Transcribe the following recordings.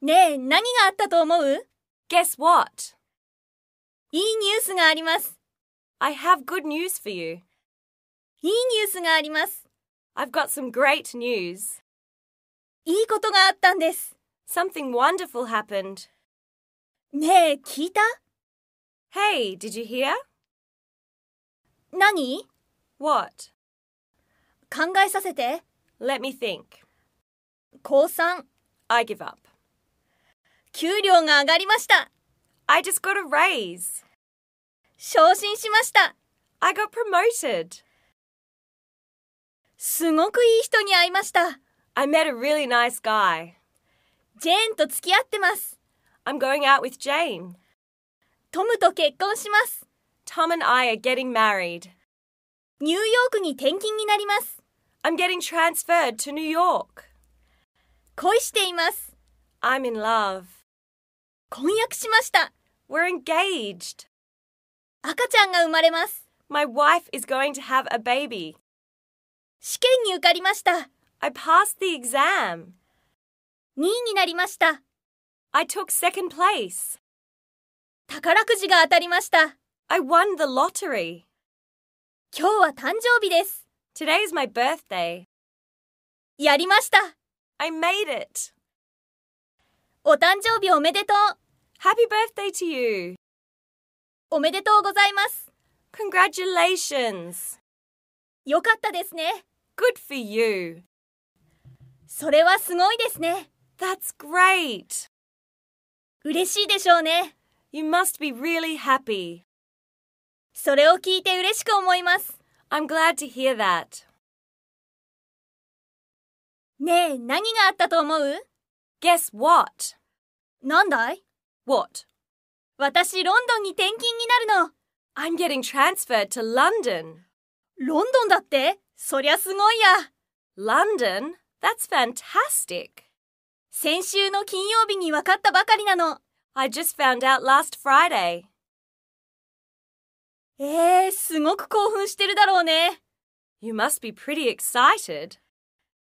ねえ、何があったと思う Guess what? いいニュースがあります。 I have good news for you. いいニュースがあります。 I've got some great news. いいことがあったんです。 Something wonderful happened. ねえ、聞いた Hey, did you hear? 何 What? 考えさせて。 Let me think. 高3、 I give up. 給料が上がりました。I just got a raise. 昇進しました。I got promoted. すごくいい人に会いました。I met a really nice guy. ジェーンと付き合ってます。I'm going out with Jane. トムと結婚します。Tom and I are getting married. ニューヨークに転勤になります。I'm getting transferred to New York. 恋しています。I'm in love. 婚約しました。We're engaged. 赤ちゃんが生まれます。My wife is going to have a baby. 試験に受かりました。I passed the exam. 2位になりました。I took second place. 宝くじが当たりました。I won the lottery. 今日は誕生日です。Today's my birthday. やりました。I made it. お誕生日おめでとう。Happy birthday to you. おめでとうございます。Congratulations. よかったですね。Good for you. それはすごいですね。That's great. 嬉しいでしょうね。You must be really happy. それを聞いて嬉しく思います。I'm glad to hear that. ねえ、何があったと思う Guess what? なんだい What? 私、ロンドンに転勤になるの。 I'm getting transferred to London. ロンドンだってそりゃすごいや。 London? That's fantastic. 先週の金曜日に分かったばかりなの。 I just found out last Friday. えー、すごく興奮してるだろうね。 You must be pretty excited.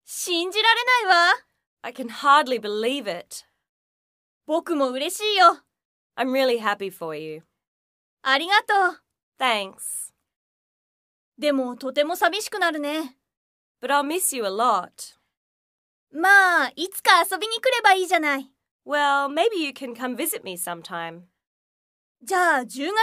信じられないわ。 I can hardly believe it. 僕も嬉しいよ。I'm really happy for you. ありがとう。Thanks. でも、とても寂しくなるね。But I'll miss you a lot. まあ、いつか遊びに来ればいいじゃない。Well, maybe you can come visit me sometime. じゃあ、10月